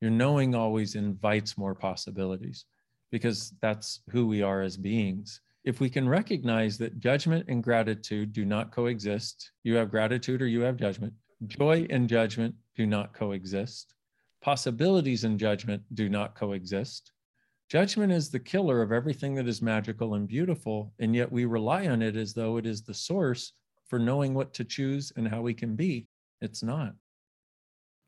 Your knowing always invites more possibilities because that's who we are as beings. If we can recognize that judgment and gratitude do not coexist, you have gratitude or you have judgment, joy and judgment do not coexist, possibilities and judgment do not coexist. Judgment is the killer of everything that is magical and beautiful, and yet we rely on it as though it is the source for knowing what to choose and how we can be. It's not.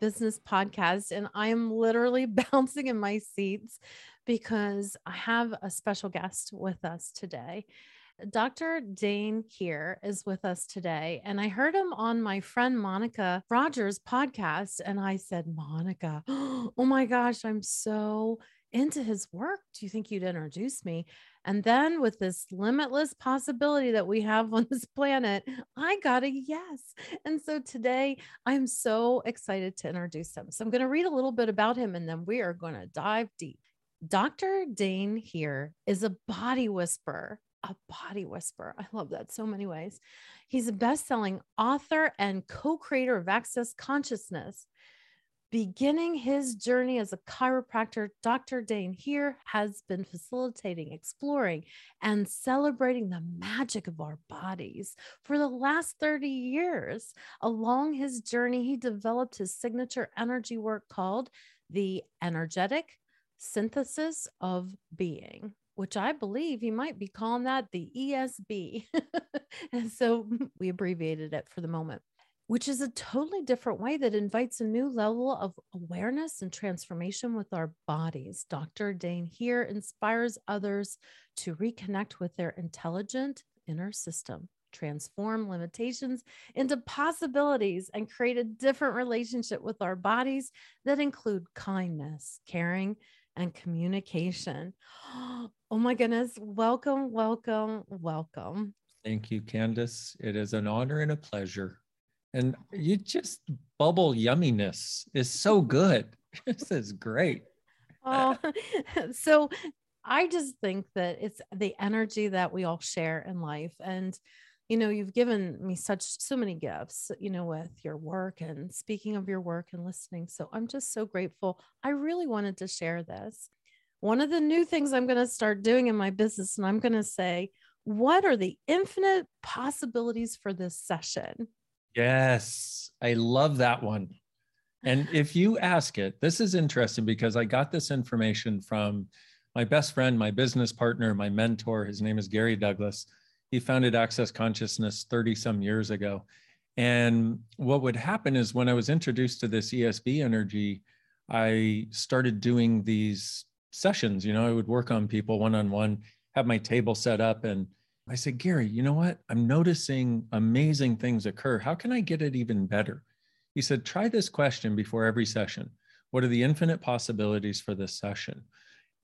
Business Podcast, and I am literally bouncing in my seats because I have a special guest with us today. Dr. Dain Heer is with us today. And I heard him on my friend Monica Rogers podcast. And I said, Monica, oh my gosh, I'm so into his work. Do you think you'd introduce me? And then with this limitless possibility that we have on this planet, I got a yes. And so today I'm so excited to introduce him. So I'm going to read a little bit about him and then we are going to dive deep. Dr. Dain Heer is a body whisperer. A body whisperer. I love that so many ways. He's a best selling author and co creator of Access Consciousness. Beginning his journey as a chiropractor, Dr. Dain Heer has been facilitating, exploring, and celebrating the magic of our bodies for the last 30 years. Along his journey, he developed his signature energy work called the Energetic Synthesis of Being which I believe you might be calling that the ESB. and so we abbreviated it for the moment which is a totally different way that invites a new level of awareness and transformation with our bodies. Dr. Dain Heer inspires others to reconnect with their intelligent inner system, transform limitations into possibilities, and create a different relationship with our bodies that include kindness, caring, and communication. Oh my goodness. Welcome, welcome, welcome. Thank you, Candace. It is an honor and a pleasure and you just bubble yumminess is so good. this is great. Oh, so I just think that it's the energy that we all share in life. And, you know, you've given me such, so many gifts, you know, with your work and speaking of your work and listening. So I'm just so grateful. I really wanted to share this. One of the new things I'm going to start doing in my business, and I'm going to say, what are the infinite possibilities for this session? Yes, I love that one. And if you ask it, this is interesting because I got this information from my best friend, my business partner, my mentor. His name is Gary Douglas. He founded Access Consciousness 30 some years ago. And what would happen is when I was introduced to this ESB energy, I started doing these sessions. You know, I would work on people one on one, have my table set up, and I said, Gary, you know what? I'm noticing amazing things occur. How can I get it even better? He said, try this question before every session. What are the infinite possibilities for this session?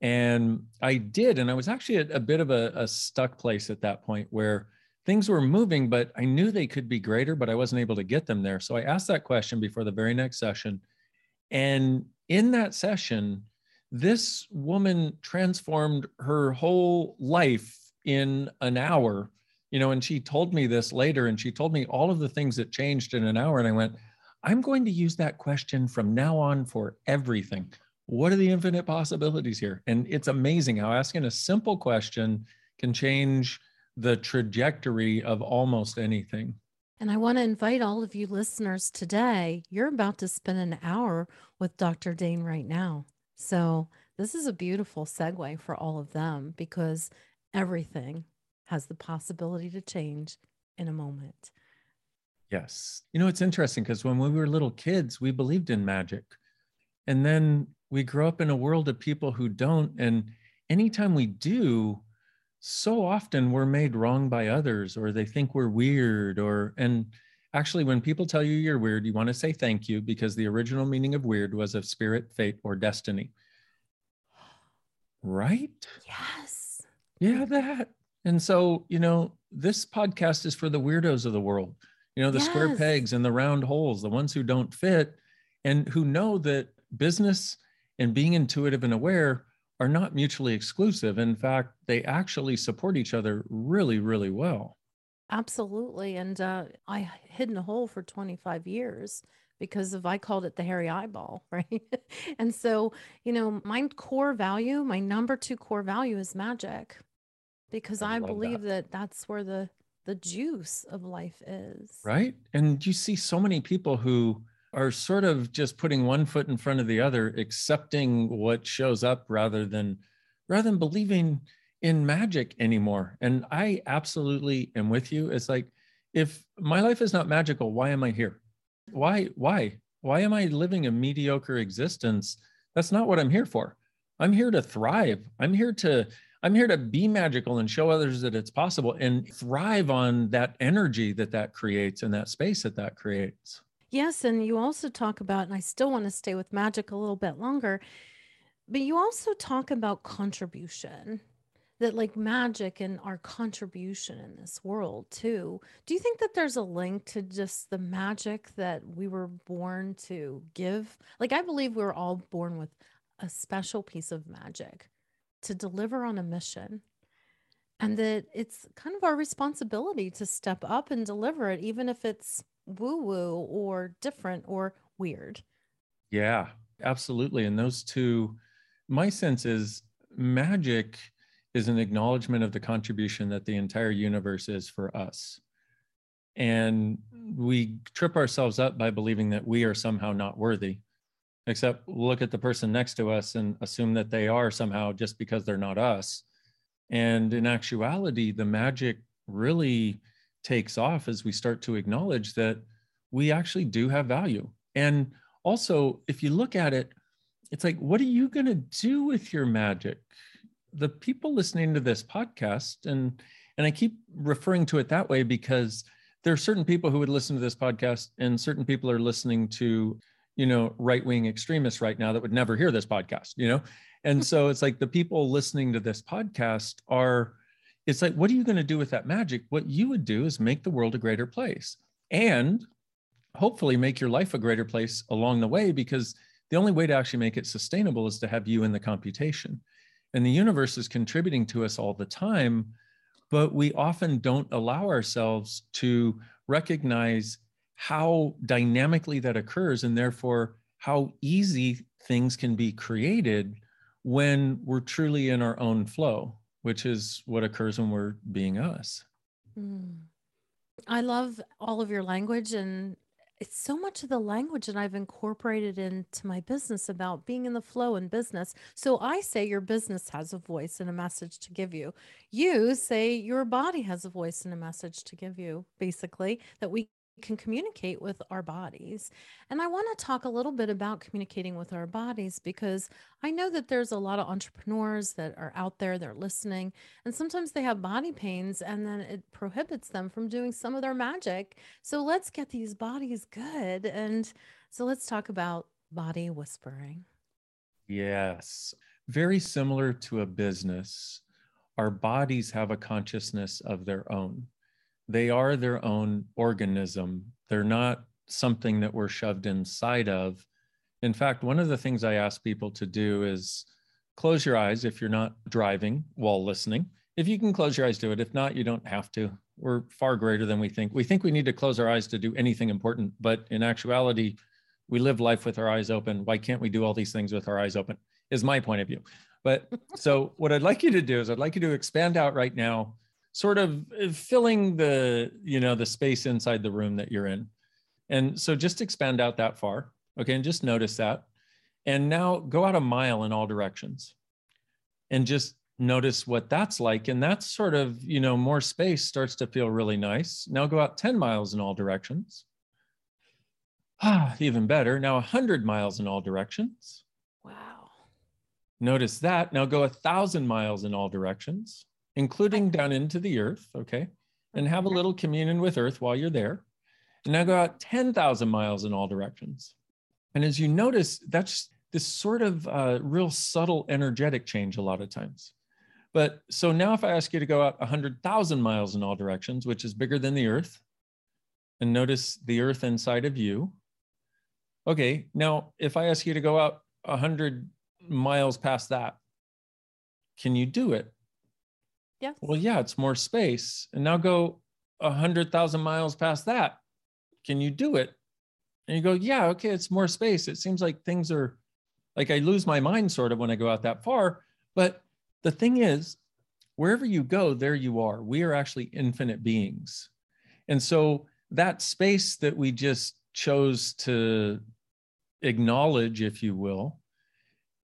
And I did. And I was actually at a bit of a, a stuck place at that point where things were moving, but I knew they could be greater, but I wasn't able to get them there. So I asked that question before the very next session. And in that session, this woman transformed her whole life in an hour you know and she told me this later and she told me all of the things that changed in an hour and i went i'm going to use that question from now on for everything what are the infinite possibilities here and it's amazing how asking a simple question can change the trajectory of almost anything and I want to invite all of you listeners today. You're about to spend an hour with Dr. Dain right now. So, this is a beautiful segue for all of them because everything has the possibility to change in a moment. Yes. You know, it's interesting because when we were little kids, we believed in magic. And then we grow up in a world of people who don't. And anytime we do, so often we're made wrong by others or they think we're weird or, and actually, when people tell you you're weird, you want to say thank you because the original meaning of weird was of spirit, fate, or destiny. Right? Yes. Yeah, that. And so, you know, this podcast is for the weirdos of the world, you know, the square pegs and the round holes, the ones who don't fit and who know that business and being intuitive and aware are not mutually exclusive. In fact, they actually support each other really, really well. Absolutely. And uh, I hid in a hole for 25 years because of, I called it the hairy eyeball, right? and so, you know, my core value, my number two core value is magic because I I, love that. believe that that's where the, the juice of life is. Right. And you see so many people who are sort of just putting one foot in front of the other, accepting what shows up rather than rather than believing in magic anymore. And I absolutely am with you. It's like if my life is not magical, why am I here? Why why why am I living a mediocre existence? That's not what I'm here for. I'm here to thrive. I'm here to I'm here to be magical and show others that it's possible and thrive on that energy that that creates and that space that that creates. Yes, and you also talk about, and I still want to stay with magic a little bit longer, but you also talk about contribution, that like magic and our contribution in this world too. Do you think that there's a link to just the magic that we were born to give? Like, I believe we're all born with a special piece of magic to deliver on a mission. And that it's kind of our responsibility to step up and deliver it, even if it's woo woo or different or weird. Yeah, absolutely. And those two, my sense is magic is an acknowledgement of the contribution that the entire universe is for us. And we trip ourselves up by believing that we are somehow not worthy, except look at the person next to us and assume that they are somehow just because they're not us. And in actuality, the magic really takes off as we start to acknowledge that we actually do have value. And also, if you look at it, it's like, what are you going to do with your magic? The people listening to this podcast, and and I keep referring to it that way because there are certain people who would listen to this podcast, and certain people are listening to, you know, right wing extremists right now that would never hear this podcast, you know, and hmm. so it's like the people listening to this podcast are. It's like, what are you going to do with that magic? What you would do is make the world a greater place, and hopefully make your life a greater place along the way because the only way to actually make it sustainable is to have you in the computation and the universe is contributing to us all the time but we often don't allow ourselves to recognize how dynamically that occurs and therefore how easy things can be created when we're truly in our own flow which is what occurs when we're being us Mm. I love all of your language and it's so much of the language that I've incorporated into my business about being in the flow in business. So I say your business has a voice and a message to give you. You say your body has a voice and a message to give you, basically, that we can communicate with our bodies. And I want to talk a little bit about communicating with our bodies because I know that there's a lot of entrepreneurs that are out there, they're listening, and sometimes they have body pains and then it prohibits them from doing some of their magic. So let's get these bodies good. And so let's talk about body whispering. Yes. Very similar to a business, our bodies have a consciousness of their own. They are their own organism. They're not something that we're shoved inside of. In fact, one of the things I ask people to do is close your eyes if you're not driving while listening. If you can close your eyes, do it. If not, you don't have to. We're far greater than we think. We think we need to close our eyes to do anything important, but in actuality, we live life with our eyes open. Why can't we do all these things with our eyes open? Is my point of view. But so, what I'd like you to do is, I'd like you to expand out right now, sort of uh, filling the, you know, the space inside the room that you're in. And so, just expand out that far. Okay, and just notice that. And now go out a mile in all directions, and just notice what that's like. And that's sort of, you know, more space starts to feel really nice. Now go out 10 miles in all directions. Ah, even better. Now 100 miles in all directions. Wow. Notice that. Now go a thousand miles in all directions, including down into the earth. Okay. And have a little communion with earth while you're there. And now go out 10,000 miles in all directions. And as you notice, that's this sort of uh, real subtle energetic change a lot of times. But so now, if I ask you to go out 100,000 miles in all directions, which is bigger than the Earth, and notice the Earth inside of you. Okay, now if I ask you to go out 100 miles past that, can you do it? Well, yeah, it's more space. And now go 100,000 miles past that. Can you do it? And you go, yeah, okay, it's more space. It seems like things are like I lose my mind sort of when I go out that far. But the thing is, wherever you go, there you are. We are actually infinite beings. And so that space that we just chose to acknowledge, if you will,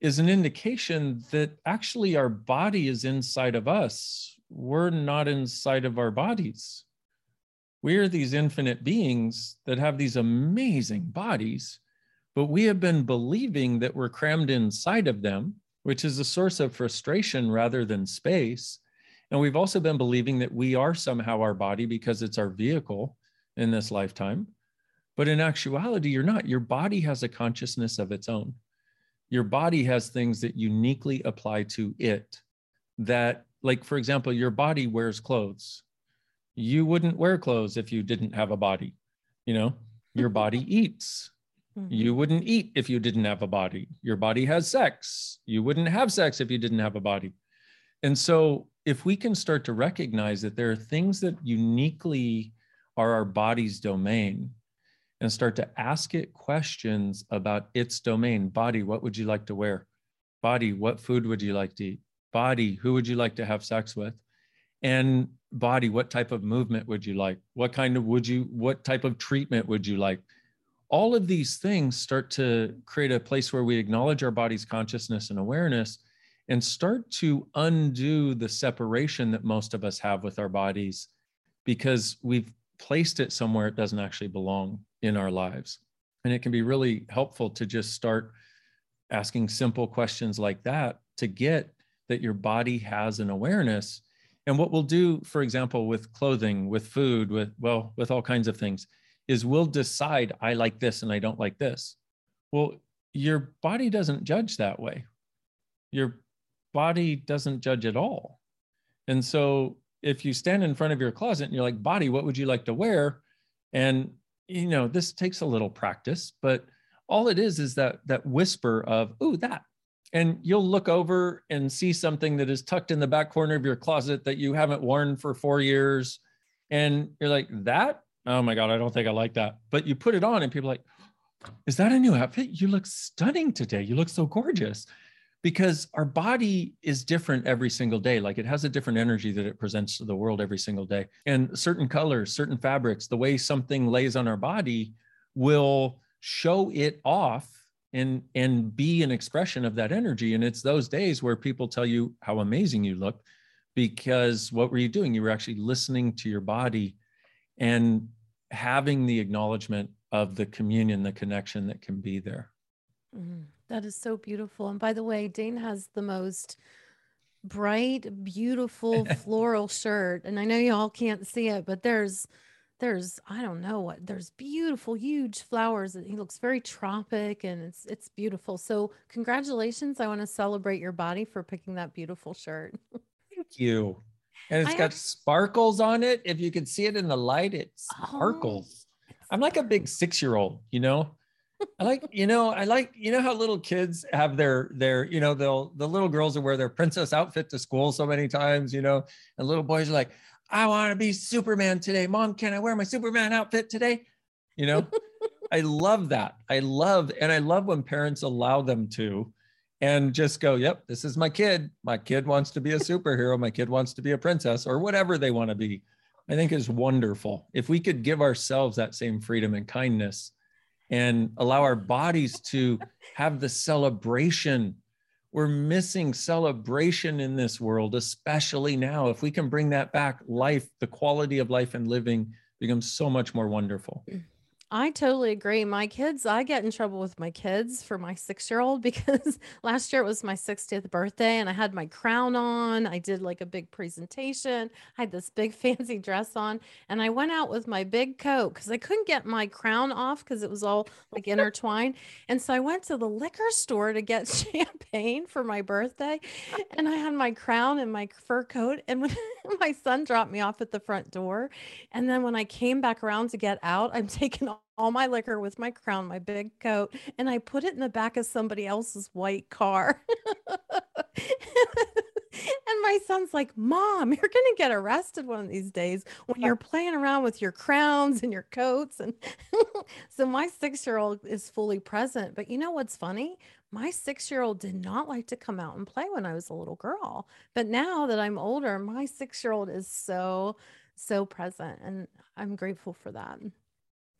is an indication that actually our body is inside of us. We're not inside of our bodies. We are these infinite beings that have these amazing bodies, but we have been believing that we're crammed inside of them, which is a source of frustration rather than space. And we've also been believing that we are somehow our body because it's our vehicle in this lifetime. But in actuality, you're not. Your body has a consciousness of its own. Your body has things that uniquely apply to it. That, like, for example, your body wears clothes. You wouldn't wear clothes if you didn't have a body. You know, your body eats. Mm-hmm. You wouldn't eat if you didn't have a body. Your body has sex. You wouldn't have sex if you didn't have a body. And so, if we can start to recognize that there are things that uniquely are our body's domain and start to ask it questions about its domain. Body, what would you like to wear? Body, what food would you like to eat? Body, who would you like to have sex with? And body, what type of movement would you like? What kind of would you, what type of treatment would you like? All of these things start to create a place where we acknowledge our body's consciousness and awareness and start to undo the separation that most of us have with our bodies because we've placed it somewhere it doesn't actually belong in our lives. And it can be really helpful to just start asking simple questions like that to get that your body has an awareness. And what we'll do, for example, with clothing, with food, with, well, with all kinds of things, is we'll decide I like this and I don't like this. Well, your body doesn't judge that way. Your body doesn't judge at all. And so if you stand in front of your closet and you're like, body, what would you like to wear? And you know, this takes a little practice, but all it is is that that whisper of, ooh, that. And you'll look over and see something that is tucked in the back corner of your closet that you haven't worn for four years. And you're like, that? Oh my God, I don't think I like that. But you put it on and people like, is that a new outfit? You look stunning today. You look so gorgeous because our body is different every single day. Like it has a different energy that it presents to the world every single day. And certain colors, certain fabrics, the way something lays on our body will show it off and and be an expression of that energy and it's those days where people tell you how amazing you look because what were you doing you were actually listening to your body and having the acknowledgement of the communion the connection that can be there mm-hmm. That is so beautiful. And by the way, Dain has the most bright, beautiful floral shirt. And I know you all can't see it, but there's there's I don't know what there's beautiful, huge flowers. He looks very tropic and it's it's beautiful. So congratulations. I want to celebrate your body for picking that beautiful shirt. Thank you. And it's I got have... sparkles on it. If you can see it in the light, it sparkles. Oh, I'm like a big six year old, you know? I like, you know, I like, you know how little kids have their their, you know, they'll the little girls will wear their princess outfit to school so many times, you know, and little boys are like, I want to be Superman today. Mom, can I wear my Superman outfit today? You know, I love that. I love, and I love when parents allow them to and just go, yep, this is my kid. My kid wants to be a superhero. My kid wants to be a princess or whatever they want to be. I think is wonderful. If we could give ourselves that same freedom and kindness, and allow our bodies to have the celebration. We're missing celebration in this world, especially now. If we can bring that back, life, the quality of life and living becomes so much more wonderful. Mm. I totally agree. My kids, I get in trouble with my kids for my six year old because last year it was my 60th birthday and I had my crown on. I did like a big presentation. I had this big fancy dress on and I went out with my big coat because I couldn't get my crown off because it was all like intertwined. And so I went to the liquor store to get champagne for my birthday and I had my crown and my fur coat. And when my son dropped me off at the front door, and then when I came back around to get out, I'm taking all my liquor with my crown, my big coat, and I put it in the back of somebody else's white car. and my son's like, Mom, you're going to get arrested one of these days when you're playing around with your crowns and your coats. And so my six year old is fully present. But you know what's funny? My six year old did not like to come out and play when I was a little girl. But now that I'm older, my six year old is so, so present. And I'm grateful for that.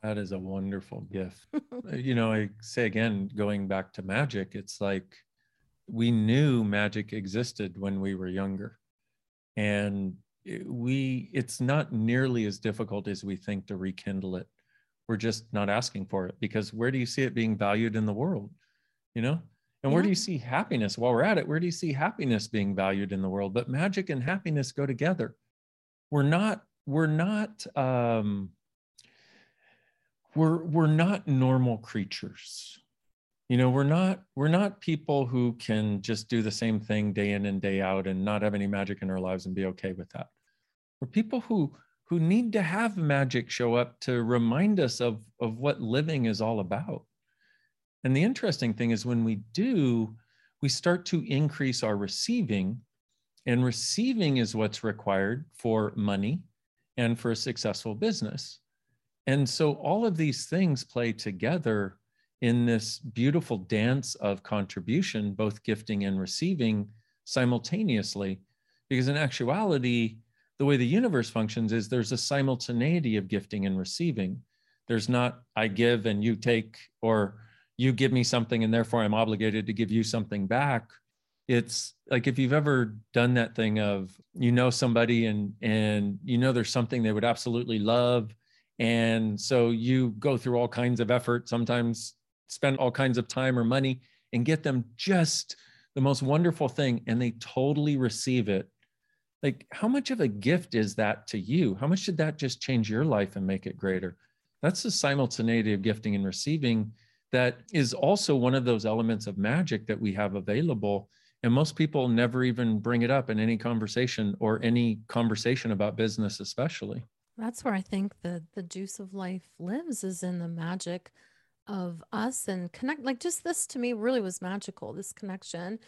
That is a wonderful gift. Uh, you know, I say again, going back to magic, it's like we knew magic existed when we were younger. And we, it's not nearly as difficult as we think to rekindle it. We're just not asking for it because where do you see it being valued in the world? You know? And where do you see happiness? While we're at it, where do you see happiness being valued in the world? But magic and happiness go together. We're not, we're not, um, we're we're not normal creatures. You know we're not we're not people who can just do the same thing day in and day out and not have any magic in our lives and be okay with that. We're people who who need to have magic show up to remind us of of what living is all about. And the interesting thing is when we do we start to increase our receiving and receiving is what's required for money and for a successful business and so all of these things play together in this beautiful dance of contribution, both gifting and receiving simultaneously. Because in actuality, the way the universe functions is there's a simultaneity of gifting and receiving. There's not, I give and you take, or you give me something and therefore I'm obligated to give you something back. It's like if you've ever done that thing of you know somebody and and you know there's something they would absolutely love and so you go through all kinds of effort, sometimes spend all kinds of time or money and get them just the most wonderful thing and they totally receive it. Like, how much of a gift is that to you? How much did that just change your life and make it greater? That's the simultaneity of gifting and receiving that is also one of those elements of magic that we have available. And most people never even bring it up in any conversation or any conversation about business, especially. That's where I think the the juice of life lives is in the magic of us and connect like just this to me really was magical this connection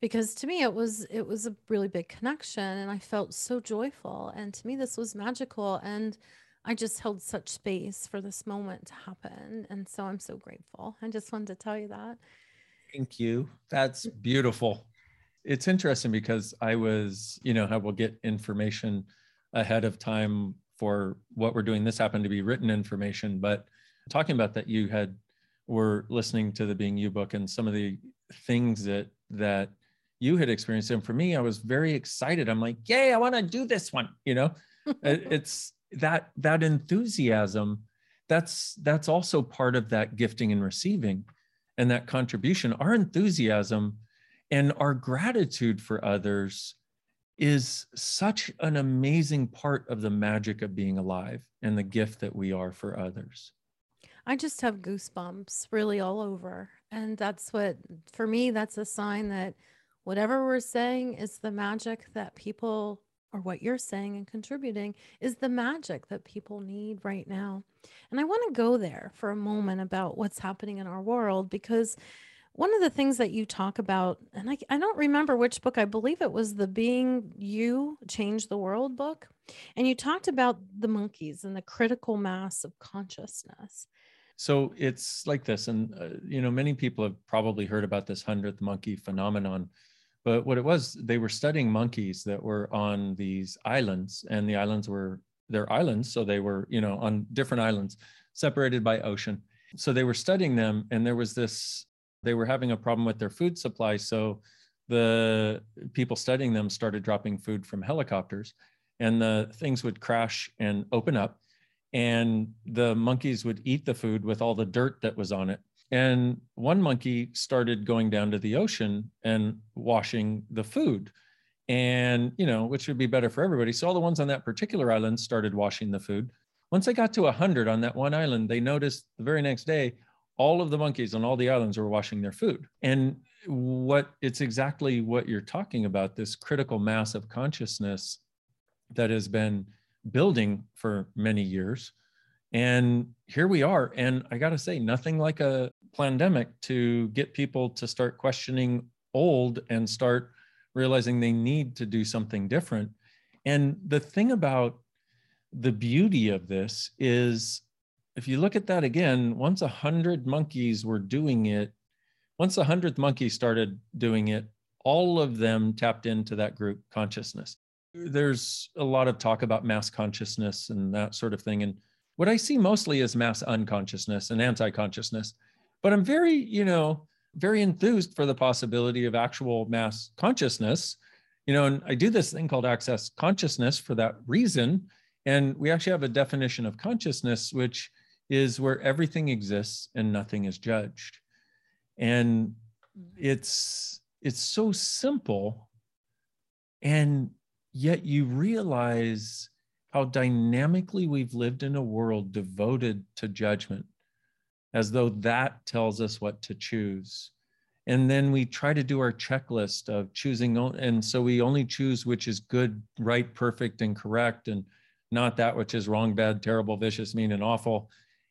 because to me it was it was a really big connection and I felt so joyful and to me this was magical and I just held such space for this moment to happen and so I'm so grateful. I just wanted to tell you that. Thank you. That's mm-hmm. beautiful. It's interesting because I was, you know, how we'll get information ahead of time for what we're doing. This happened to be written information, but talking about that, you had were listening to the Being You book and some of the things that that you had experienced. And for me, I was very excited. I'm like, yay, I want to do this one. You know, it's that that enthusiasm. That's that's also part of that gifting and receiving, and that contribution. Our enthusiasm and our gratitude for others is such an amazing part of the magic of being alive and the gift that we are for others. I just have goosebumps really all over. And that's what, for me, that's a sign that whatever we're saying is the magic that people, or what you're saying and contributing, is the magic that people need right now. And I want to go there for a moment about what's happening in our world because one of the things that you talk about, and I, I don't remember which book, I believe it was the Being You Change the World book. And you talked about the monkeys and the critical mass of consciousness. So it's like this. And, uh, you know, many people have probably heard about this 100th monkey phenomenon. But what it was, they were studying monkeys that were on these islands, and the islands were their islands. So they were, you know, on different islands separated by ocean. So they were studying them, and there was this they were having a problem with their food supply. So the people studying them started dropping food from helicopters, and the things would crash and open up. and the monkeys would eat the food with all the dirt that was on it. And one monkey started going down to the ocean and washing the food. And, you know, which would be better for everybody. So all the ones on that particular island started washing the food. Once they got to 100 on that one island, they noticed the very next day, all of the monkeys on all the islands were washing their food. And what it's exactly what you're talking about this critical mass of consciousness that has been building for many years. And here we are. And I got to say, nothing like a pandemic to get people to start questioning old and start realizing they need to do something different. And the thing about the beauty of this is if you look at that again, once a hundred monkeys were doing it, once the hundredth monkey started doing it, all of them tapped into that group consciousness there's a lot of talk about mass consciousness and that sort of thing. And what I see mostly is mass unconsciousness and anti consciousness. But I'm very, you know, very enthused for the possibility of actual mass consciousness. You know, and I do this thing called access consciousness for that reason. And we actually have a definition of consciousness, which is where everything exists and nothing is judged. And mm-hmm. it's it's so simple and Yet you realize how dynamically we've lived in a world devoted to judgment, as though that tells us what to choose. And then we try to do our checklist of choosing, and so we only choose which is good, right, perfect, and correct, and not that which is wrong, bad, terrible, vicious, mean, and awful.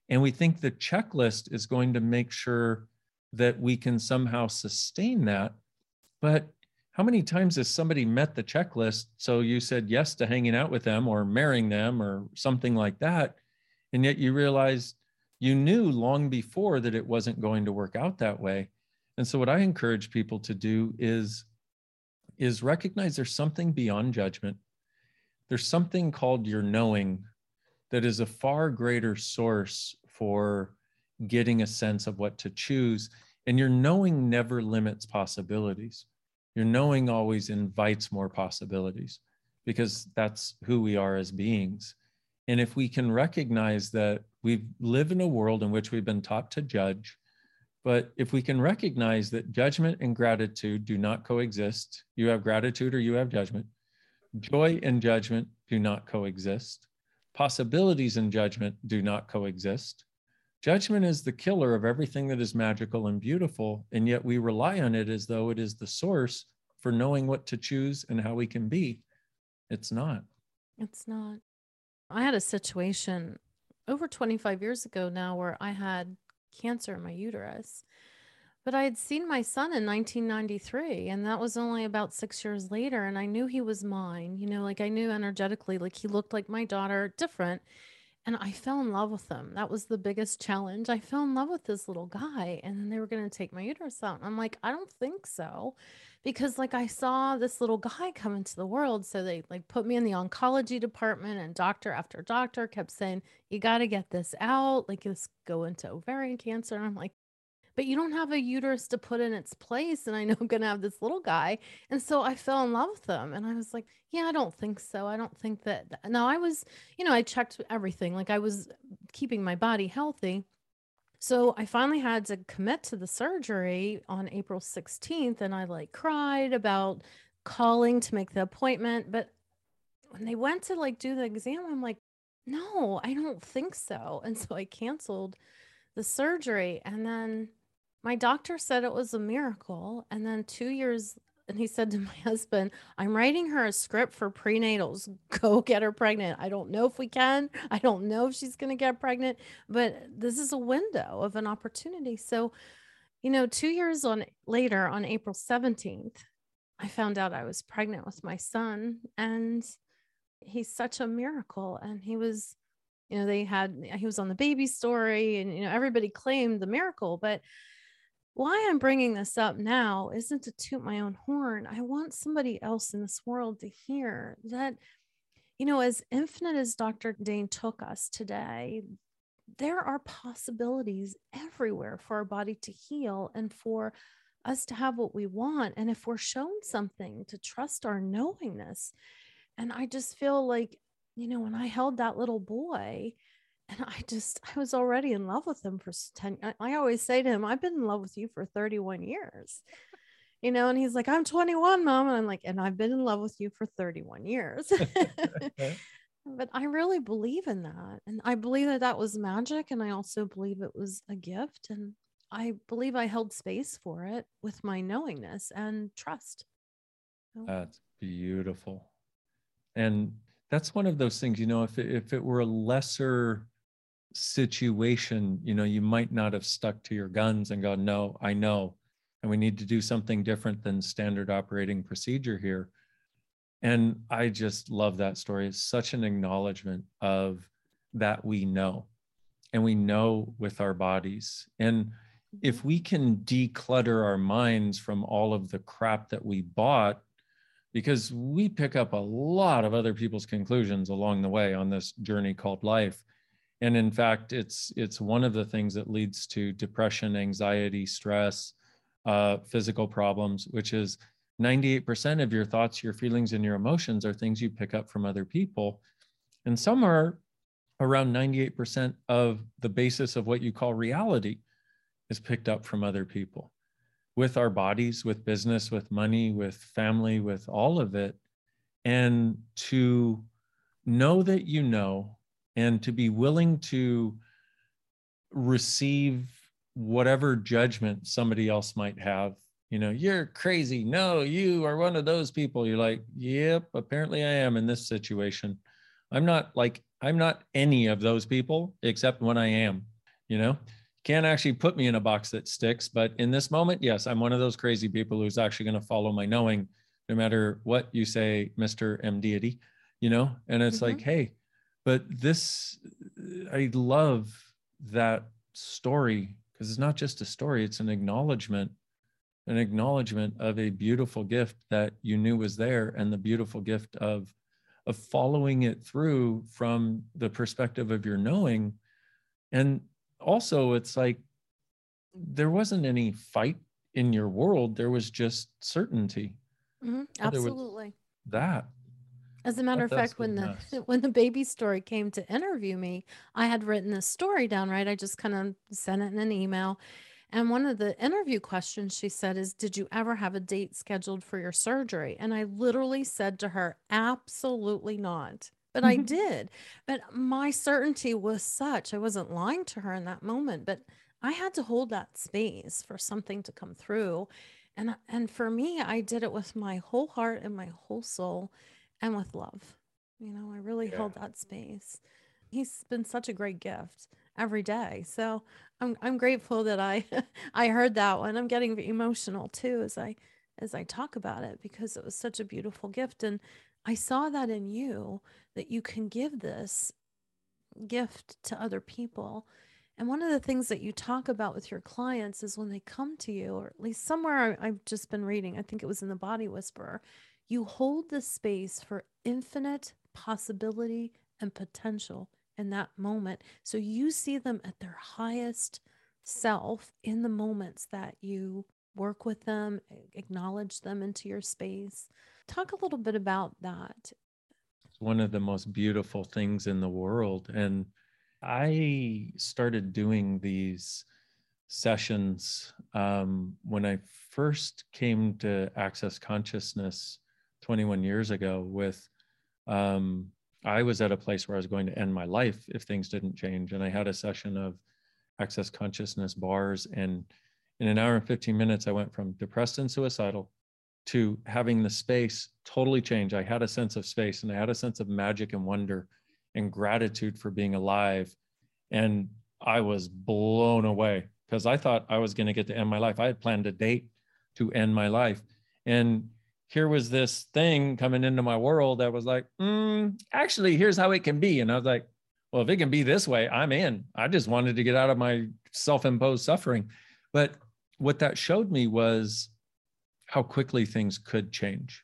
And we think the checklist is going to make sure that we can somehow sustain that. But how many times has somebody met the checklist? So you said yes to hanging out with them or marrying them or something like that. And yet you realized you knew long before that it wasn't going to work out that way. And so what i encourage people to do is is recognize there's something beyond judgment. There's something called your knowing that is a far greater source for getting a sense of what to choose and your knowing never limits possibilities your knowing always invites more possibilities because that's who we are as beings. And if we can recognize that we live in a world in which we've been taught to judge, but if we can recognize that judgment and gratitude do not coexist, you have gratitude or you have judgment, joy and judgment do not coexist, possibilities and judgment do not coexist. Judgment is the killer of everything that is magical and beautiful, and yet we rely on it as though it is the source for knowing what to choose and how we can be. It's not. It's not. I had a situation over 25 years ago now where I had cancer in my uterus. But I had seen my son in 1993, and that was only about six years later. And I knew he was mine. You know, like I knew energetically, like he looked like my daughter, different and I fell in love with him. That was the biggest challenge. I fell in love with this little guy, and then they were going to take my uterus out. And I'm like, I don't think so. Because like I saw this little guy come into the world. So they like put me in the oncology department and doctor after doctor kept saying, you got to get this out. Like this go into ovarian cancer. And I'm like, but you don't have a uterus to put in its place. And I know I'm going to have this little guy. And so I fell in love with them. And I was like, yeah, I don't think so. I don't think that. No, I was, you know, I checked everything. Like I was keeping my body healthy. So I finally had to commit to the surgery on April 16th. And I like cried about calling to make the appointment. But when they went to like do the exam, I'm like, no, I don't think so. And so I canceled the surgery. And then my doctor said it was a miracle. And then two years, and he said to my husband, I'm writing her a script for prenatals. Go get her pregnant. I don't know if we can. I don't know if she's going to get pregnant, but this is a window of an opportunity. So, you know, two years on later, on April 17th, I found out I was pregnant with my son. And he's such a miracle. And he was, you know, they had, he was on the baby story and, you know, everybody claimed the miracle, but why I'm bringing this up now isn't to toot my own horn. I want somebody else in this world to hear that, you know, as infinite as Dr. Dain took us today, there are possibilities everywhere for our body to heal and for us to have what we want. And if we're shown something, to trust our knowingness. And I just feel like, you know, when I held that little boy, and I just, I was already in love with him for 10. I always say to him, I've been in love with you for 31 years, you know, and he's like, I'm 21, mom. And I'm like, and I've been in love with you for 31 years. but I really believe in that. And I believe that that was magic. And I also believe it was a gift. And I believe I held space for it with my knowingness and trust. That's beautiful. And that's one of those things, you know, if it, if it were a lesser situation, you know, you might not have stuck to your guns and gone, no, I know. And we need to do something different than standard operating procedure here. And I just love that story. It's such an acknowledgement of that we know and we know with our bodies. And if mm-hmm. we can declutter our minds from all of the crap that we bought, because we pick up a lot of other people's conclusions along the way on this journey called life. And in fact, it's it's one of the things that leads to depression, anxiety, stress, uh, physical problems, which is 98% of your thoughts, your feelings, and your emotions are things you pick up from other people. And some are around 98% of the basis of what you call reality is picked up from other people with our bodies, with business, with money, with family, with all of it. And to know that you know, and to be willing to receive whatever judgment somebody else might have. You know, you're crazy. No, you are one of those people. You're like, yep, apparently I am in this situation. I'm not like, I'm not any of those people except when I am, you know? can't actually put me in a box that sticks. But in this moment, yes, I'm one of those crazy people who's actually going to follow my knowing, no matter what you say, Mr. M deity, you know? And it's mm-hmm. like, hey, but this, I love that story because it's not just a story, it's an acknowledgement, an acknowledgement of a beautiful gift that you knew was there and the beautiful gift of of following it through from the perspective of your knowing. And also it's like there wasn't any fight in your world there was just certainty. Mm-hmm. absolutely. that as a matter of fact when the when the baby story came to interview me i had written this story down right? I just kind of sent it in an email. And one of the interview questions she said is did you ever have a date scheduled for your surgery? And i literally said to her absolutely not. But I did. But my certainty was such, I wasn't lying to her in that moment, but I had to hold that space for something to come through. And and for me, I did it with my whole heart and my whole soul and with love. You know, I really yeah. held that space. He's been such a great gift every day. So I'm I'm grateful that I I heard that one. I'm getting emotional too as I as I talk about it because it was such a beautiful gift and I saw that in you that you can give this gift to other people. And one of the things that you talk about with your clients is when they come to you, or at least somewhere I've just been reading, I think it was in the Body Whisperer, you hold the space for infinite possibility and potential in that moment. So you see them at their highest self in the moments that you work with them, acknowledge them into your space. Talk a little bit about that. It's one of the most beautiful things in the world. And I started doing these sessions um, when I first came to Access Consciousness 21 years ago. With um, I was at a place where I was going to end my life if things didn't change, and I had a session of Access Consciousness bars, and in an hour and 15 minutes, I went from depressed and suicidal to having the space totally change. I had a sense of space and I had a sense of magic and wonder and gratitude for being alive. And I was blown away because I thought I was going to get to end my life. I had planned a date to end my life. And here was this thing coming into my world that was like, mm, actually, here's how it can be. And I was like, well, if it can be this way, I'm in. I just wanted to get out of my self imposed suffering. But what that showed me was how quickly things could change.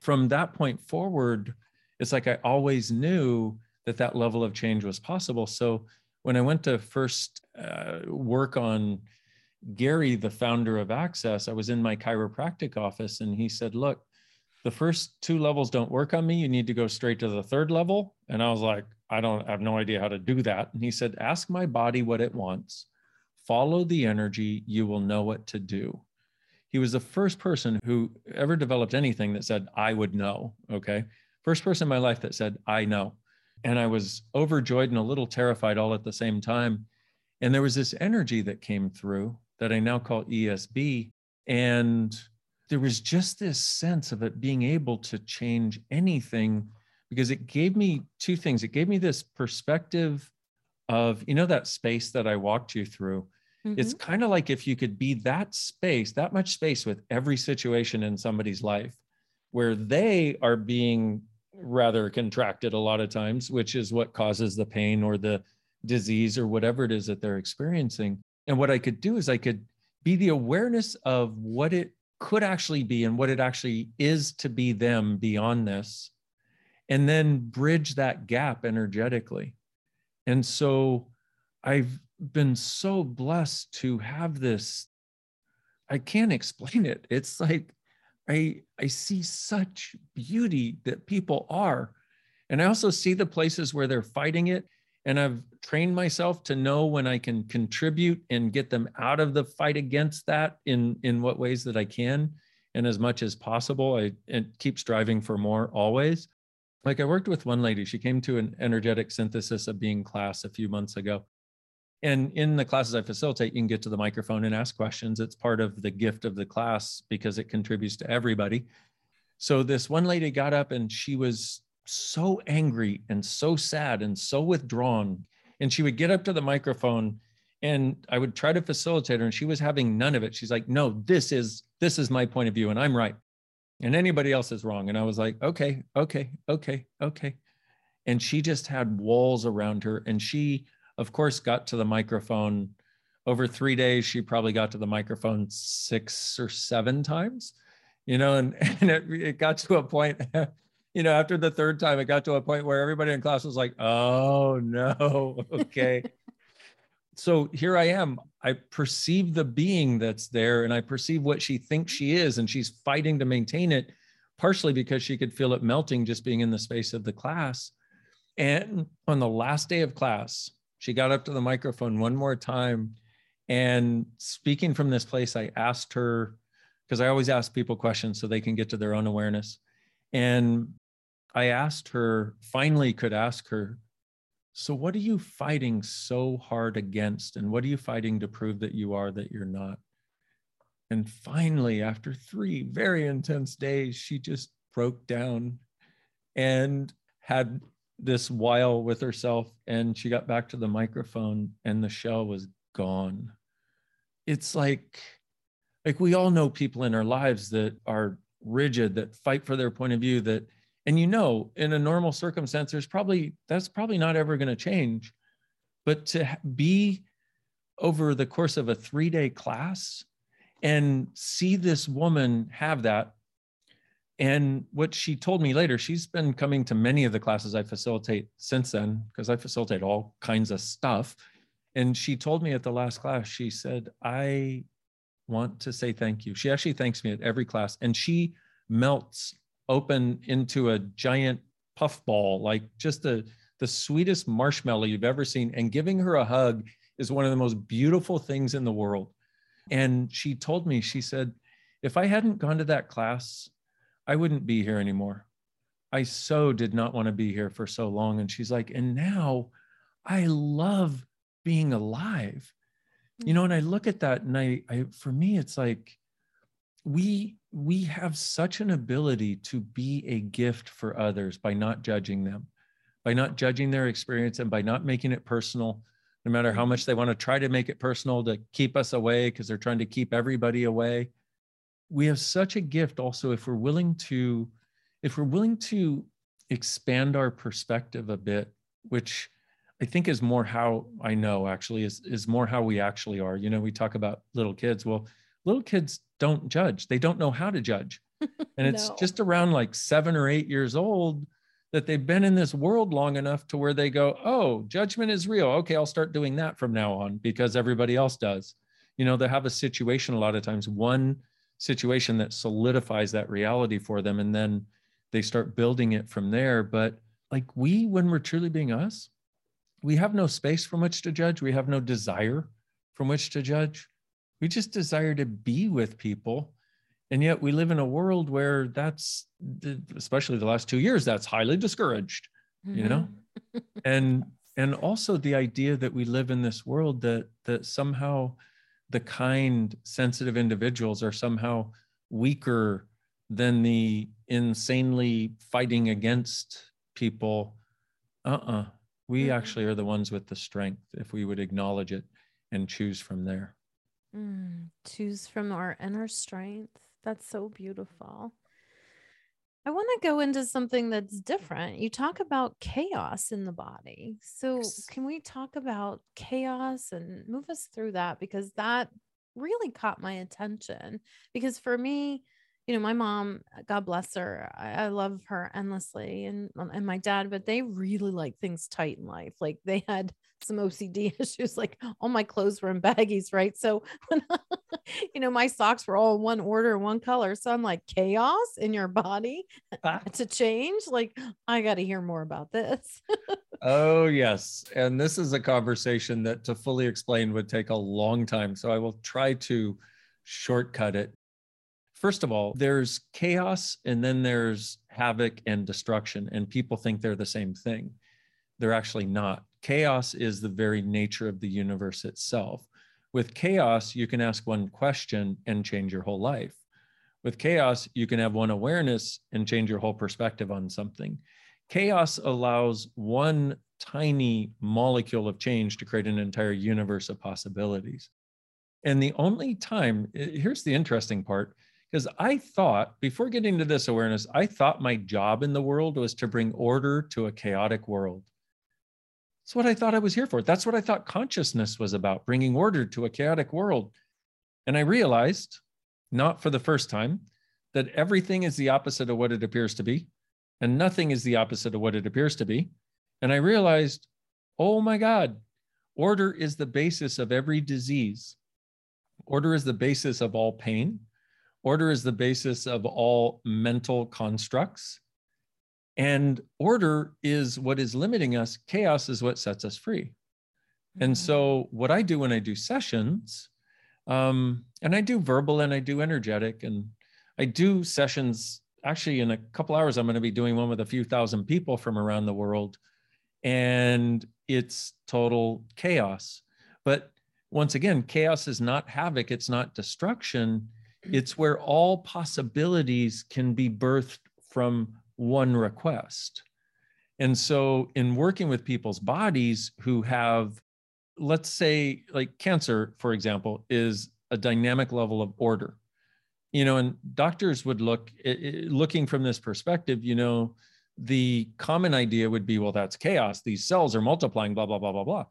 From that point forward, it's like I always knew that that level of change was possible. So when I went to first uh, work on Gary, the founder of Access, I was in my chiropractic office and he said, Look, the first two levels don't work on me. You need to go straight to the third level. And I was like, I don't I have no idea how to do that. And he said, Ask my body what it wants, follow the energy, you will know what to do. He was the first person who ever developed anything that said, I would know. Okay. First person in my life that said, I know. And I was overjoyed and a little terrified all at the same time. And there was this energy that came through that I now call ESB. And there was just this sense of it being able to change anything because it gave me two things. It gave me this perspective of, you know, that space that I walked you through. Mm-hmm. It's kind of like if you could be that space, that much space with every situation in somebody's life where they are being rather contracted a lot of times, which is what causes the pain or the disease or whatever it is that they're experiencing. And what I could do is I could be the awareness of what it could actually be and what it actually is to be them beyond this, and then bridge that gap energetically. And so I've been so blessed to have this. I can't explain it. It's like I I see such beauty that people are. And I also see the places where they're fighting it. And I've trained myself to know when I can contribute and get them out of the fight against that in, in what ways that I can. And as much as possible, I and keep striving for more always. Like I worked with one lady, she came to an energetic synthesis of being class a few months ago. And in the classes I facilitate, you can get to the microphone and ask questions. It's part of the gift of the class because it contributes to everybody. So this one lady got up and she was so angry and so sad and so withdrawn. And she would get up to the microphone and I would try to facilitate her and she was having none of it. She's like, "No, this is this is my point of view and I'm right." And anybody else is wrong. And I was like, "Okay, okay, okay, okay." And she just had walls around her and she of course, got to the microphone over three days. She probably got to the microphone six or seven times, you know, and, and it, it got to a point, you know, after the third time, it got to a point where everybody in class was like, oh no, okay. so here I am. I perceive the being that's there and I perceive what she thinks she mm-hmm. is, and she's fighting to maintain it, partially because she could feel it melting just being in the space of the class. And on the last day of class, she got up to the microphone one more time. And speaking from this place, I asked her, because I always ask people questions so they can get to their own awareness. And I asked her, finally could ask her, so what are you fighting so hard against? And what are you fighting to prove that you are that you're not? And finally, after three very intense days, she just broke down and had this while with herself and she got back to the microphone and the shell was gone it's like like we all know people in our lives that are rigid that fight for their point of view that and you know in a normal circumstance there's probably that's probably not ever going to change but to be over the course of a 3 day class and see this woman have that and what she told me later, she's been coming to many of the classes I facilitate since then, because I facilitate all kinds of stuff. And she told me at the last class, she said, I want to say thank you. She actually thanks me at every class, and she melts open into a giant puffball, like just a, the sweetest marshmallow you've ever seen. And giving her a hug is one of the most beautiful things in the world. And she told me, she said, if I hadn't gone to that class, I wouldn't be here anymore. I so did not want to be here for so long. And she's like, and now I love being alive. You mm. know, and I look at that and I, I for me, it's like we we have such an ability to be a gift for others by not judging them, by not judging their experience and by not making it personal, no matter how much they want to try to make it personal to keep us away because they're trying to keep everybody away. We have such a gift also if we're willing to if we're willing to expand our perspective a bit which i think is more how i know actually is is more how we actually are. You know we talk about little kids. Well little kids don't judge they don't know how to judge and it's no. just around like 7 or 8 years old that they've been in this world long enough to where they go oh judgment is real okay i'll start doing that from now on because everybody else does you know they have a situation a lot of times one situation that solidifies that reality for them and then they start building it from there but like we, when we're truly being us, we have no space from which to judge. We have no desire from which to judge. We just desire to be with people. And yet we live in a world where that's, especially the last two years, that's highly discouraged, mm-hmm. you know? Mm-hmm. and and also the idea that we live in this world that that somehow the kind sensitive individuals are somehow weaker than the insanely fighting against people uh-uh we mm-hmm. actually are the ones with the strength if we would acknowledge it and choose from there mm, choose from our inner strength that's so beautiful I want to go into something that's different. You talk about chaos in the body. So, can we talk about chaos and move us through that? Because that really caught my attention. Because for me, you know, my mom, God bless her, I, I, love her endlessly, and and my dad, but they really like things tight in life. Like they had some OCD issues, like all my clothes were in baggies, right? So when you know my socks were all in one order, one color, so I'm like chaos in your body ah. to change. Like I got to hear more about this. oh yes, and this is a conversation that to fully explain would take a long time, so I will try to shortcut it First of all, there's chaos and then there's havoc and destruction, and people think they're the same thing. They're actually not. Chaos is the very nature of the universe itself. With chaos, you can ask one question and change your whole life. With chaos, you can have one awareness and change your whole perspective on something. Chaos allows one tiny molecule of change to create an entire universe of possibilities. And the only time, here's the interesting part because I thought before getting to this awareness, I thought my job in the world was to bring order to a chaotic world. That's what I thought I was here for. That's what I thought consciousness was about, bringing order to a chaotic world. And I realized, not for the first time, that everything is the opposite of what it appears to be, and nothing is the opposite of what it appears to be. And I realized, oh my God, order is the basis of every disease. Order is the basis of all pain. Order is the basis of all mental constructs. And order is what is limiting us. Chaos is what sets us free. And mm-hmm. so, what I do when I do sessions, um, and I do verbal and I do energetic, and I do sessions. Actually, in a couple hours, I'm going to be doing one with a few thousand people from around the world. And it's total chaos. But once again, chaos is not havoc, it's not destruction it's where all possibilities can be birthed from one request. And so, in working with people's bodies who have, let's say, like cancer, for example, is a dynamic level of order. You know, and doctors would look, looking from this perspective, you know, the common idea would be, well, that's chaos. These cells are multiplying, blah, blah, blah, blah, blah.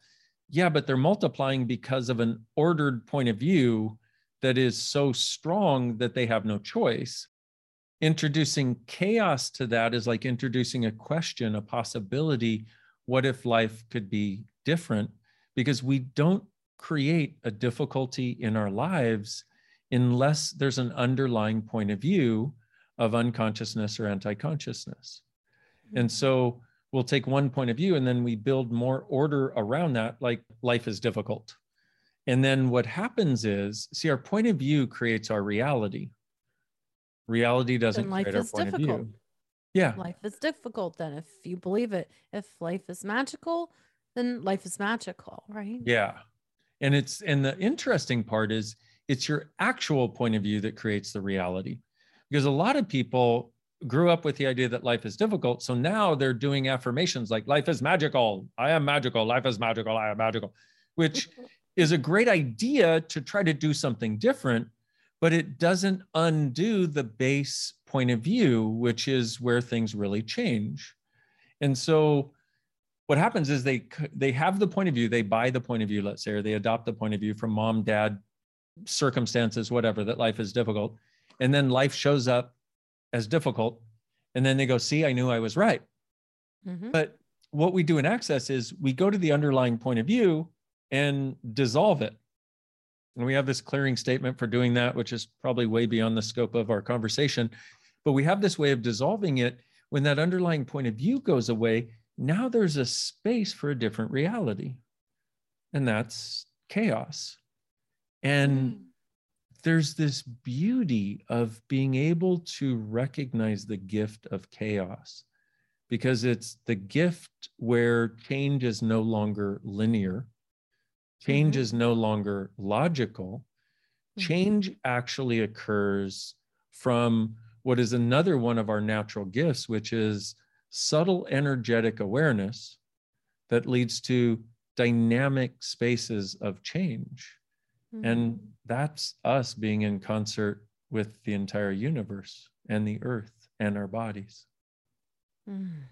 Yeah, but they're multiplying because of an ordered point of view that is so strong that they have no choice. Introducing chaos to that is like introducing a question, a possibility. What if life could be different? Because we don't create a difficulty in our lives unless there's an underlying point of view of unconsciousness or anti consciousness. Hmm. And so we'll take one point of view and then we build more order around that, like life is difficult. And then what happens is, see, our point of view creates our reality. Reality doesn't life create our point difficult. of view. Yeah. Life is difficult then if you believe it. If life is magical, then life is magical, right? Yeah. And it's and the interesting part is it's your actual point of view that creates the reality. Because a lot of people grew up with the idea that life is difficult. So now they're doing affirmations like life is magical. I am magical. Life is magical. I am magical, which is a great idea to try to do something different, but it doesn't undo the base point of view, which is where things really change. And so what happens is they they have the point of view, they buy the point of view, let's say, or they adopt the point of view from mom, dad, circumstances, whatever, that life is difficult. And then life shows up as difficult. And then they go, see, I knew I was right. Mm-hmm. But what we do in access is we go to the underlying point of view and dissolve it. And we have this clearing statement for doing that, which is probably way beyond the scope of our conversation. But we have this way of dissolving it when that underlying point of view goes away, now there's a space for a different reality. And that's chaos. And mm. there's this beauty of being able to recognize the gift of chaos because it's the gift where change is no longer linear, change mm-hmm. is no longer logical. Mm-hmm. Change actually occurs from what is another one of our natural gifts, which is subtle energetic awareness that leads to dynamic spaces of change. Mm-hmm. And that's us being in concert with the entire universe and the earth and our bodies. Mm.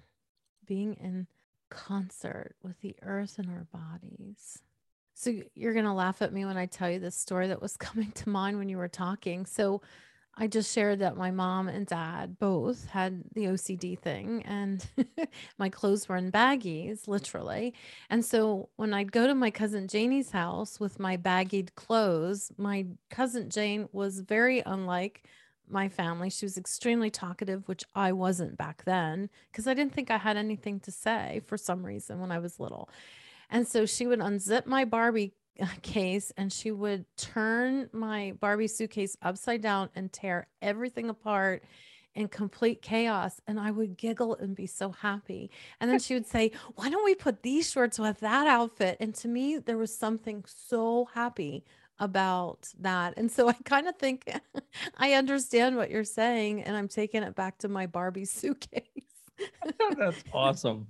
Being in concert with the earth and our bodies. So you're going to laugh at me when I tell you this story that was coming to mind when you were talking. So I just shared that my mom and dad both had the OCD thing, and my clothes were in baggies, literally. And so when I'd go to my cousin Janie's house with my baggied clothes, my cousin Jane was very unlike my family. She was extremely talkative, which I wasn't back then because I didn't think I had anything to say for some reason when I was little. And so she would unzip my Barbie uh, case and she would turn my Barbie suitcase upside down and tear everything apart in complete chaos. And I would giggle and be so happy. And then she would say, Why don't we put these shorts with that outfit? And to me, there was something so happy about that. And so I kind of think I understand what you're saying. And I'm taking it back to my Barbie suitcase. That's awesome.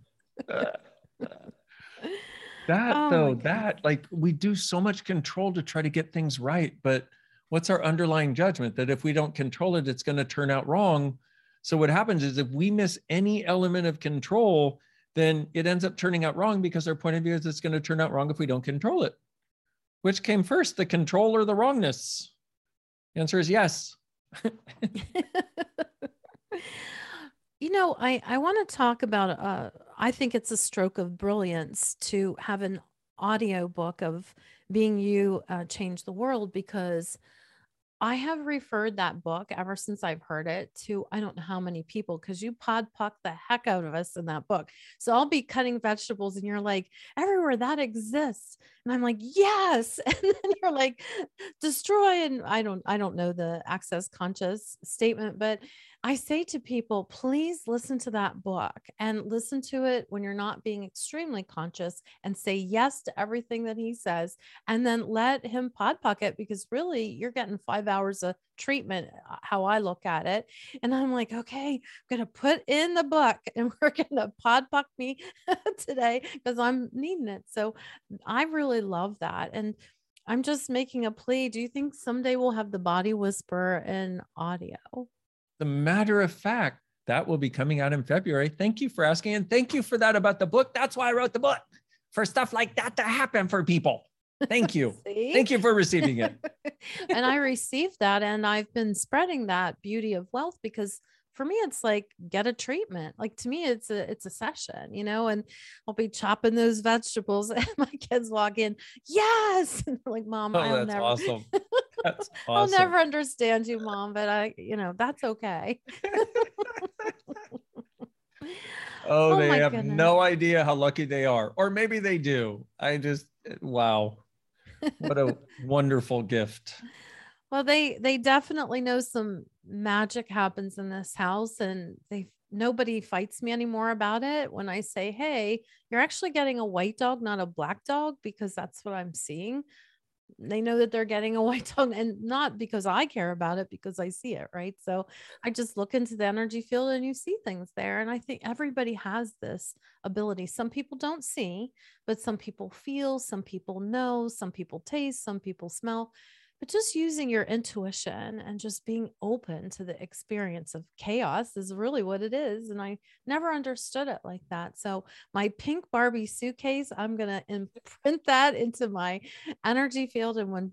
That oh though that like we do so much control to try to get things right but what's our underlying judgment? That if we don't control it it's going to turn out wrong. So what happens is if we miss any element of control then it ends up turning out wrong because our point of view is it's going to turn out wrong if we don't control it. Which came first the control or the wrongness? The answer is yes. You know i i want to talk about uh I think it's a stroke of brilliance to have an audio book of being you uh, change the world because I have referred that book ever since I've heard it to I don't know how many people because you pod puck the heck out of us in that book. So I'll be cutting vegetables and you're like, everywhere that exists. And I'm like, yes. And then you're like, destroy. And I don't, I don't know the access conscious statement, but I say to people, please listen to that book and listen to it when you're not being extremely conscious and say yes to everything that he says. And then let him pod pocket because really you're getting five hours of treatment, uh, how I look at it. And I'm like, okay, I'm going to put in the book and we're going to pod puck me today because I'm needing it. So I really love that. And I'm just making a plea. Do you think someday we'll have the body whisper in audio? The matter of fact, that will be coming out in February. Thank you for asking. And thank you for that about the book. That's why I wrote the book for stuff like that to happen for people. Thank you. Thank you for receiving it. and I received that and I've been spreading that beauty of wealth because for me it's like get a treatment. Like to me it's a it's a session, you know, and I'll be chopping those vegetables and my kids walk in, "Yes." And like, "Mom, oh, I'll never awesome. That's awesome. I'll never understand you, mom, but I, you know, that's okay. oh, oh, they have goodness. no idea how lucky they are. Or maybe they do. I just eh, wow. What a wonderful gift. Well, they they definitely know some magic happens in this house and they nobody fights me anymore about it when I say, "Hey, you're actually getting a white dog, not a black dog," because that's what I'm seeing they know that they're getting a white tongue and not because I care about it because I see it, right? So I just look into the energy field and you see things there. And I think everybody has this ability. Some people don't see, but some people feel, some people know, some people taste, some people smell but just using your intuition and just being open to the experience of chaos is really what it is and i never understood it like that. So my pink barbie suitcase i'm going to imprint that into my energy field and when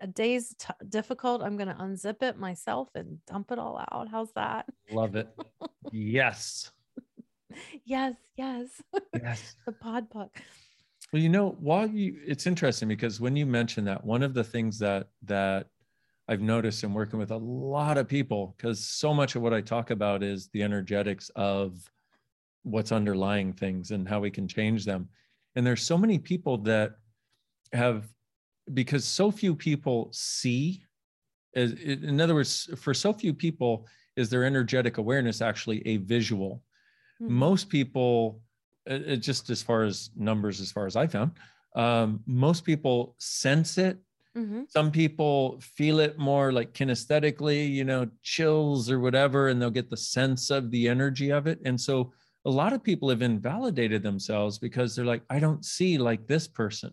a day's t- difficult i'm going to unzip it myself and dump it all out. How's that? Love it. Yes. Yes yes. Yes. The pod puck well, you know, while you, it's interesting because when you mentioned that, one of the things that that I've noticed in working with a lot of people because so much of what I talk about is the energetics of what's underlying things and how we can change them. And there's so many people that have, because so few people see, in other words, for so few people, is their energetic awareness actually a visual? Mm-hmm. Most people, it, just as far as numbers, as far as I found, um, most people sense it Mm-hmm. Some people feel it more like kinesthetically, you know, chills or whatever, and they'll get the sense of the energy of it. And so a lot of people have invalidated themselves because they're like, I don't see like this person.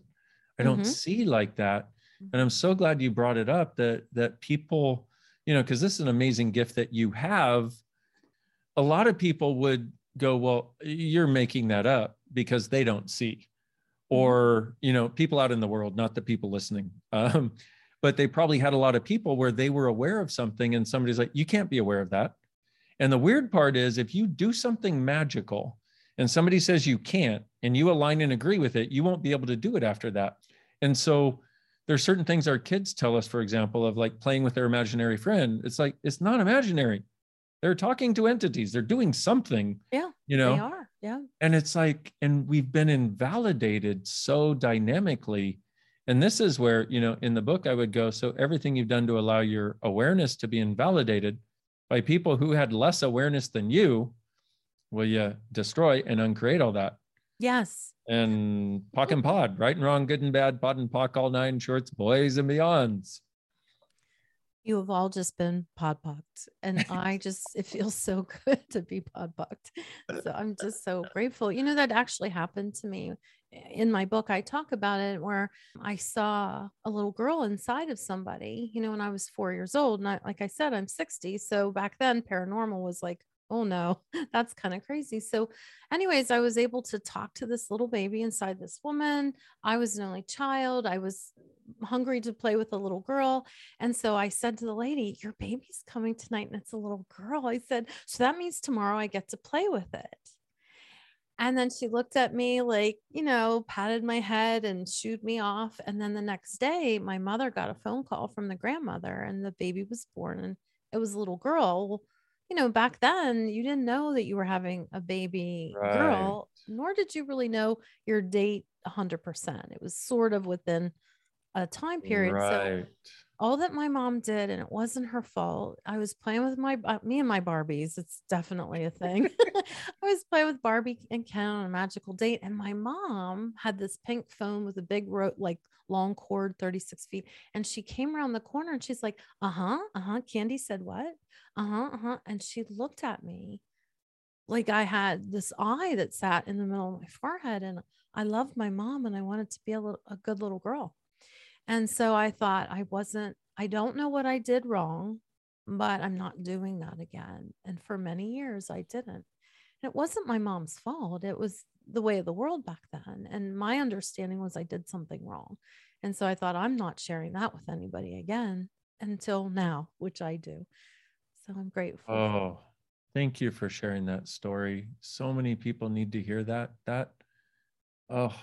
I don't mm-hmm. see like that. And I'm so glad you brought it up that that people, you know, because this is an amazing gift that you have. A lot of people would go, Well, you're making that up because they don't see. Mm-hmm. or you know people out in the world not the people listening um, but they probably had a lot of people where they were aware of something and somebody's like you can't be aware of that and the weird part is if you do something magical and somebody says you can't and you align and agree with it you won't be able to do it after that and so there's certain things our kids tell us for example of like playing with their imaginary friend it's like it's not imaginary they're talking to entities they're doing something yeah you know? they are yeah. And it's like and we've been invalidated so dynamically. And this is where you know in the book i would go so everything you've done to allow your awareness to be invalidated by people who had less awareness than you will you destroy and uncreate all that? Yes. And POC and POD right and wrong good and bad POD and POC all nine shorts boys and beyonds you have all just been pod pocked and i just it feels so good to be pod pocked. So i'm just so grateful. You know that actually happened to me eh, in my book i talk about it where i saw a little girl inside of somebody you know when i was four years old and I, like i said i'm 60 so back then paranormal was like oh no, that's kind of crazy. So, anyways, I was able to talk to this little baby inside this woman. I was an only child. I was hungry to play with a little girl. And so I said to the lady, Your baby's coming tonight and it's a little girl. I said, So that means tomorrow I get to play with it. And then she looked at me like, you know, patted my head and shooed me off. And then the next day, my mother got a phone call from the grandmother, and the baby was born, and it was a little girl you know, back then you didn't know that you were having a baby right. girl, nor did you really know your date 100%. It was sort of within a time period. Right. So all that my mom did, and it wasn't her fault. I was playing with my uh, me and my Barbies. It's definitely a thing. I was playing with Barbie and Ken on a magical date, and my mom had this pink phone with a big rope, like long cord, 36 feet. And she came around the corner and she's like, "Uh huh, uh huh." Candy said, "What?" Uh huh, uh huh. And she looked at me like I had this eye that sat in the middle of my forehead, and I loved my mom, and I wanted to be a little, a good little girl. And so I thought I wasn't, I don't know what I did wrong, but I'm not doing that again. And for many years, I didn't. it wasn't my mom's fault. It was the way of the world back then. And my understanding was I did something wrong. And so I thought, I'm not sharing that with anybody again until now, which I do. So I'm grateful. Oh, thank you for sharing that story. So many people need to hear that. That, oh,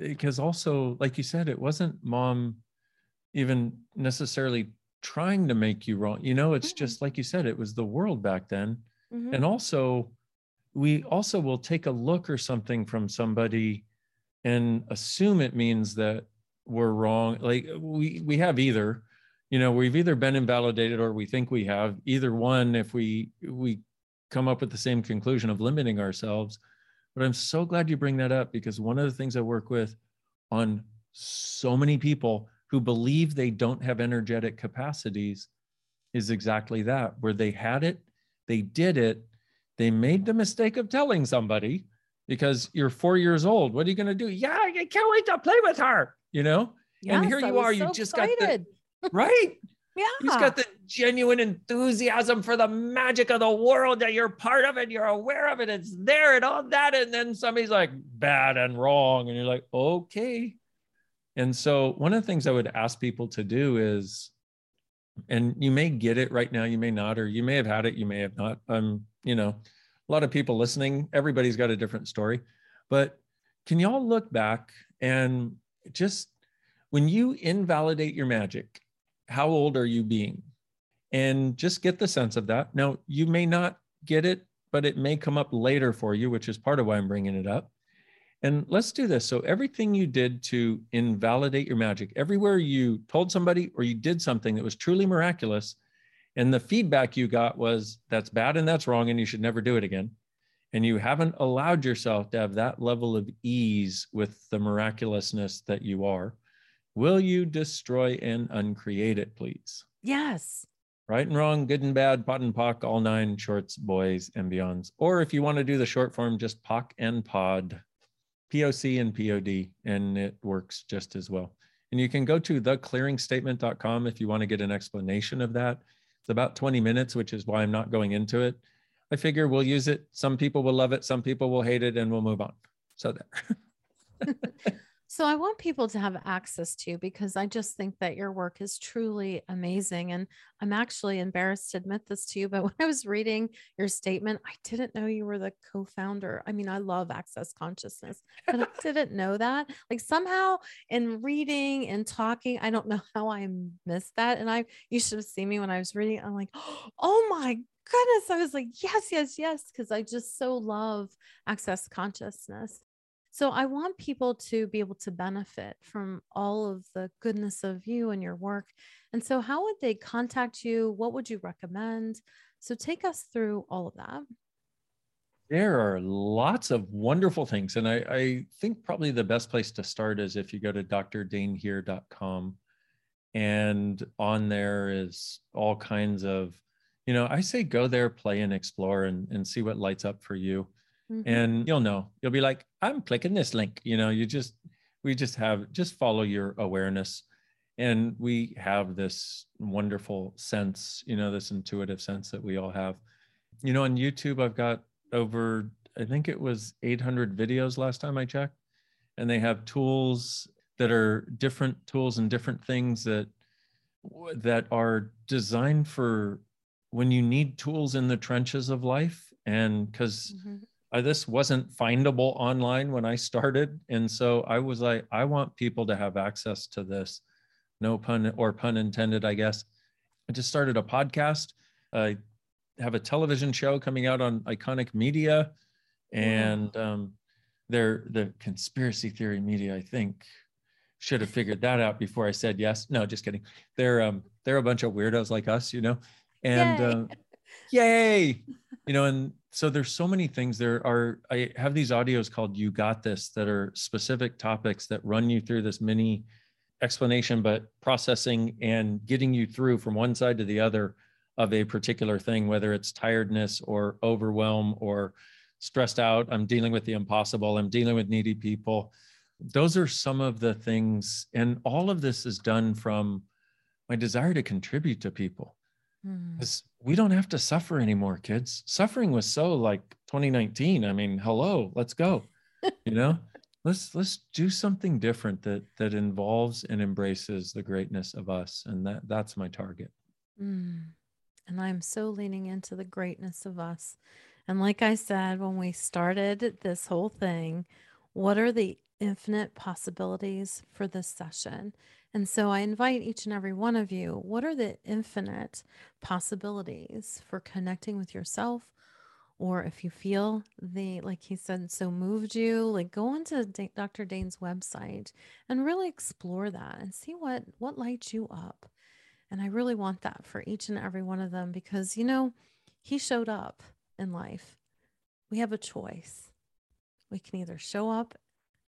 because also like you said it wasn't mom even necessarily trying to make you wrong you know it's mm-hmm. just like you said it was the world back then mm-hmm. and also we also will take a look or something from somebody and assume it means that we're wrong like we we have either you know we've either been invalidated or we think we have either one if we we come up with the same conclusion of limiting ourselves but I'm so glad you bring that up because one of the things I work with on so many people who believe they don't have energetic capacities is exactly that, where they had it, they did it, they made the mistake of telling somebody because you're four years old. What are you going to do? Yeah, I can't wait to play with her, you know? Yes, and here you are, so you just excited. got the, right? Yeah. He's got the genuine enthusiasm for the magic of the world that you're part of it. You're aware of it. It's there and all that. And then somebody's like bad and wrong. And you're like, okay. And so one of the things I would ask people to do is, and you may get it right now, you may not, or you may have had it, you may have not. Um, you know, a lot of people listening, everybody's got a different story. But can y'all look back and just when you invalidate your magic, how old are you being? And just get the sense of that. Now, you may not get it, but it may come up later for you, which is part of why I'm bringing it up. And let's do this. So, everything you did to invalidate your magic, everywhere you told somebody or you did something that was truly miraculous, and the feedback you got was that's bad and that's wrong, and you should never do it again. And you haven't allowed yourself to have that level of ease with the miraculousness that you are. Will you destroy and uncreate it, please? Yes. Right and wrong, good and bad, POD and POC, all nine shorts, boys and beyonds. Or if you want to do the short form, just POC and POD, POC and POD, and it works just as well. And you can go to theclearingstatement.com if you want to get an explanation of that. It's about 20 minutes, which is why I'm not going into it. I figure we'll use it. Some people will love it, some people will hate it, and we'll move on. So there. So I want people to have access to because I just think that your work is truly amazing. And I'm actually embarrassed to admit this to you, but when I was reading your statement, I didn't know you were the co founder. I mean, I love Access Consciousness, but I didn't know that. Like somehow in reading and talking, I don't know how I missed that. And I, you should have seen me when I was reading. I'm like, oh my goodness. I was like, yes, yes, yes. Cause I just so love Access Consciousness. So I want people to be able to benefit from all of the goodness of you and your work. And so, how would they contact you? What would you recommend? So, take us through all of that. There are lots of wonderful things. And I, I think probably the best place to start is if you go to drdainheer.com. And on there is all kinds of, you know, I say go there, play and explore and, and see what lights up for you mm-hmm. and you'll know. You'll be like i'm clicking this link. You know you just we just have just follow your awareness. And we have this wonderful sense you know this intuitive sense that we all have. You know on youtube i've got over i think it was 800 videos last time i checked. And they have tools that are different tools and different things that that are designed for when you need tools in the trenches of life. And because mm-hmm uh, this wasn't findable online when I started. And so I was like, I want people to have access to this. No pun or pun intended, I guess. I just started a podcast. I have a television show coming out on Iconic Media. And um, they're the conspiracy theory media, I think, should have figured that out before I said yes. No, just kidding. They're um, they're a bunch of weirdos like us, you know. And yay, uh, yay! you know, and so there's so many things. There are i have these audios called you got this that are specific topics that run you through this mini explanation but processing and getting you through from one side to the other of a particular thing whether it's tiredness or overwhelm or stressed out i'm dealing with the impossible i'm dealing with needy people. Those are some of the things and all of this is done from my desire to contribute to people because mm. we don't have to suffer anymore, kids. Suffering was so like 2019. I mean, hello, let's go. you know, let's let's do something different that that involves and embraces the greatness of us, and that that's my target. Mm. And I'm so leaning into the greatness of us. And like I said when we started this whole thing, what are the infinite possibilities for this session? And so I invite each and every one of you what are the infinite possibilities for connecting with yourself? Or if you feel the, like he said, so moved you, like go onto Dr. Dain's website and really explore that and see what what lights you up. And I really want that for each and every one of them because you know, he showed up in life. We have a choice. We can either show up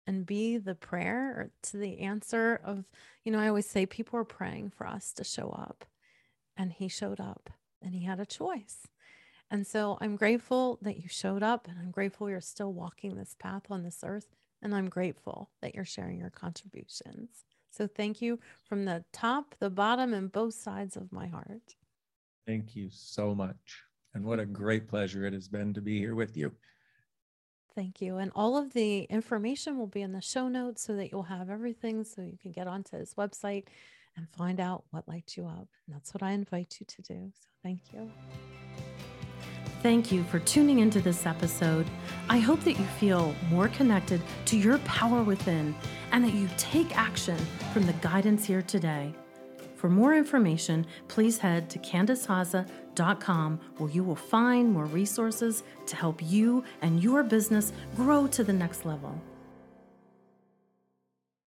and be the prayer to the answer of, you know, I always say people are praying for us to show up. And he showed up and he had a choice. And so I'm grateful that you showed up and I'm grateful you're still walking this path on this earth. And I'm grateful that you're sharing your contributions. So thank you from the top, the bottom, and both sides of my heart. Thank you so much. And what a great pleasure it has been to be here with you. Thank you. And all of the information will be in the show notes so that you'll have everything so you can get onto his website and find out what lights you up. And that's what I invite you to do. So thank you. Thank you for tuning into this episode. I hope that you feel more connected to your power within and that you take action from the guidance here today. For more information, please head to CandiceHaza.com where you will find more resources to help you and your business grow to the next level.